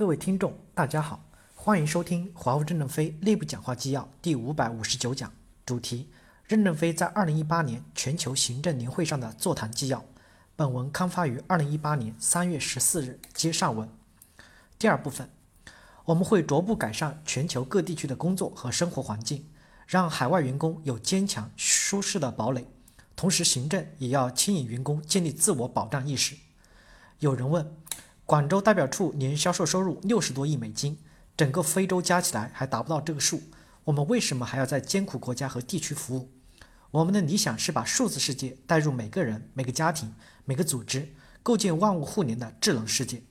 各位听众，大家好，欢迎收听华为任正非内部讲话纪要第五百五十九讲，主题：任正非在二零一八年全球行政年会上的座谈纪要。本文刊发于二零一八年三月十四日，接上文。第二部分，我们会逐步改善全球各地区的工作和生活环境，让海外员工有坚强舒适的堡垒。同时，行政也要牵引员工建立自我保障意识。有人问，广州代表处年销售收入六十多亿美金，整个非洲加起来还达不到这个数，我们为什么还要在艰苦国家和地区服务？我们的理想是把数字世界带入每个人、每个家庭、每个组织，构建万物互联的智能世界。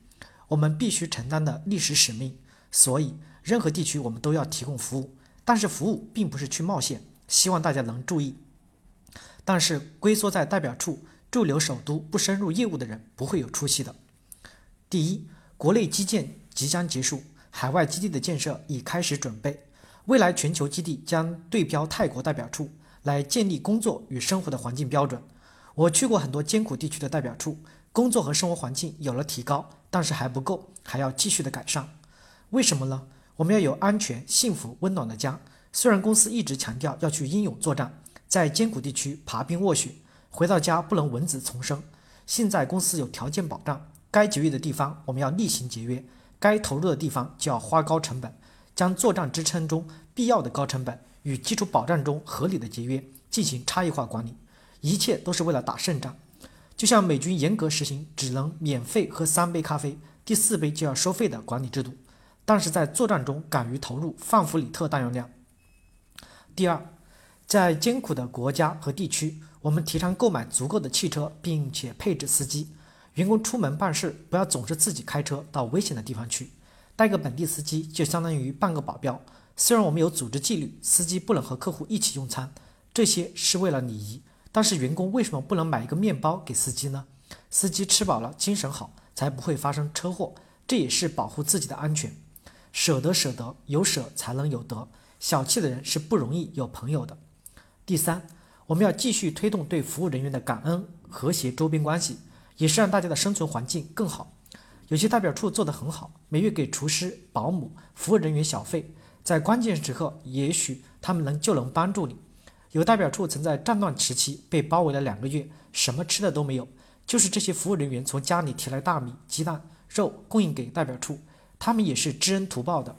我们必须承担的历史使命。所以，任何地区我们都要提供服务，但是服务并不是去冒险。希望大家能注意。但是，龟缩在代表处。驻留首都不深入业务的人不会有出息的。第一，国内基建即将结束，海外基地的建设已开始准备。未来全球基地将对标泰国代表处，来建立工作与生活的环境标准。我去过很多艰苦地区的代表处，工作和生活环境有了提高，但是还不够，还要继续的改善。为什么呢？我们要有安全、幸福、温暖的家。虽然公司一直强调要去英勇作战，在艰苦地区爬冰卧雪。回到家不能蚊子丛生。现在公司有条件保障，该节约的地方我们要例行节约，该投入的地方就要花高成本，将作战支撑中必要的高成本与基础保障中合理的节约进行差异化管理，一切都是为了打胜仗。就像美军严格实行只能免费喝三杯咖啡，第四杯就要收费的管理制度，但是在作战中敢于投入范弗里特弹药量。第二，在艰苦的国家和地区。我们提倡购买足够的汽车，并且配置司机。员工出门办事不要总是自己开车到危险的地方去，带个本地司机就相当于半个保镖。虽然我们有组织纪律，司机不能和客户一起用餐，这些是为了礼仪。但是员工为什么不能买一个面包给司机呢？司机吃饱了，精神好，才不会发生车祸。这也是保护自己的安全。舍得舍得，有舍才能有得。小气的人是不容易有朋友的。第三。我们要继续推动对服务人员的感恩和谐周边关系，也是让大家的生存环境更好。有些代表处做得很好，每月给厨师、保姆、服务人员小费，在关键时刻，也许他们能就能帮助你。有代表处曾在战乱时期被包围了两个月，什么吃的都没有，就是这些服务人员从家里提来大米、鸡蛋、肉供应给代表处，他们也是知恩图报的。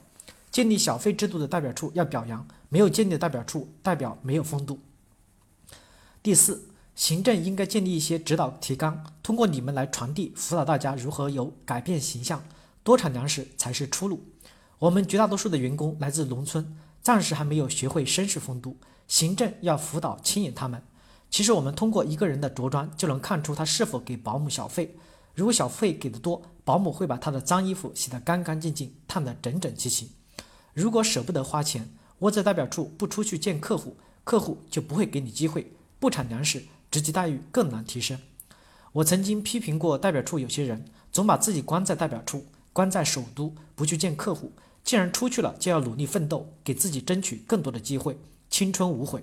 建立小费制度的代表处要表扬，没有建立的代表处代表没有风度。第四，行政应该建立一些指导提纲，通过你们来传递辅导大家如何有改变形象。多产粮食才是出路。我们绝大多数的员工来自农村，暂时还没有学会绅士风度，行政要辅导牵引他们。其实我们通过一个人的着装就能看出他是否给保姆小费。如果小费给的多，保姆会把他的脏衣服洗得干干净净，烫得整整齐齐。如果舍不得花钱，窝在代表处不出去见客户，客户就不会给你机会。不产粮食，职级待遇更难提升。我曾经批评过代表处有些人，总把自己关在代表处，关在首都，不去见客户。既然出去了，就要努力奋斗，给自己争取更多的机会，青春无悔。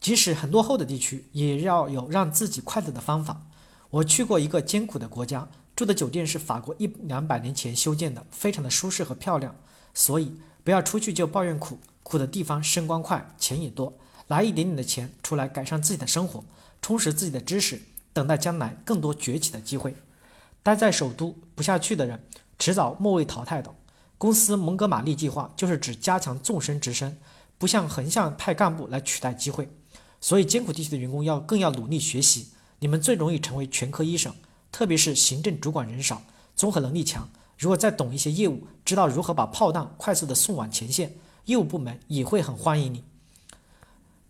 即使很落后的地区，也要有让自己快乐的方法。我去过一个艰苦的国家，住的酒店是法国一两百年前修建的，非常的舒适和漂亮。所以不要出去就抱怨苦，苦的地方升官快，钱也多。拿一点点的钱出来改善自己的生活，充实自己的知识，等待将来更多崛起的机会。待在首都不下去的人，迟早末位淘汰的。公司蒙哥马利计划就是指加强纵深直升，不向横向派干部来取代机会。所以艰苦地区的员工要更要努力学习，你们最容易成为全科医生，特别是行政主管人少，综合能力强。如果再懂一些业务，知道如何把炮弹快速的送往前线，业务部门也会很欢迎你。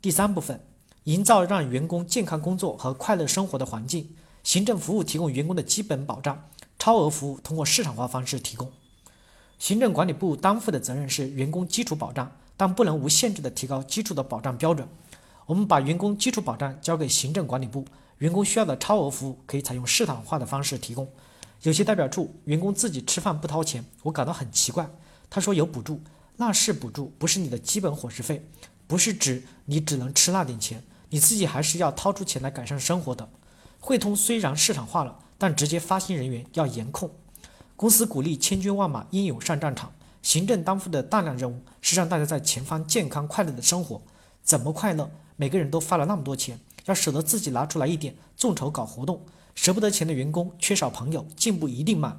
第三部分，营造让员工健康工作和快乐生活的环境。行政服务提供员工的基本保障，超额服务通过市场化方式提供。行政管理部担负的责任是员工基础保障，但不能无限制地提高基础的保障标准。我们把员工基础保障交给行政管理部，员工需要的超额服务可以采用市场化的方式提供。有些代表处员工自己吃饭不掏钱，我感到很奇怪。他说有补助，那是补助，不是你的基本伙食费。不是指你只能吃那点钱，你自己还是要掏出钱来改善生活的。汇通虽然市场化了，但直接发薪人员要严控。公司鼓励千军万马英勇上战场，行政担负的大量任务是让大家在前方健康快乐的生活。怎么快乐？每个人都发了那么多钱，要舍得自己拿出来一点，众筹搞活动。舍不得钱的员工缺少朋友，进步一定慢。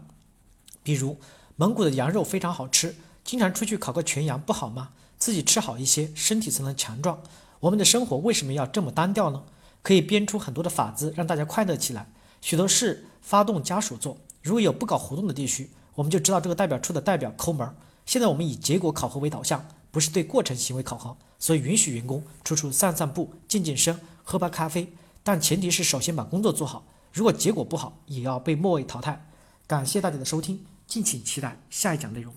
比如蒙古的羊肉非常好吃，经常出去烤个全羊不好吗？自己吃好一些，身体才能强壮。我们的生活为什么要这么单调呢？可以编出很多的法子，让大家快乐起来。许多事发动家属做。如果有不搞活动的地区，我们就知道这个代表处的代表抠门儿。现在我们以结果考核为导向，不是对过程行为考核，所以允许员工处处散散步、健健身、喝杯咖啡，但前提是首先把工作做好。如果结果不好，也要被末位淘汰。感谢大家的收听，敬请期待下一讲内容。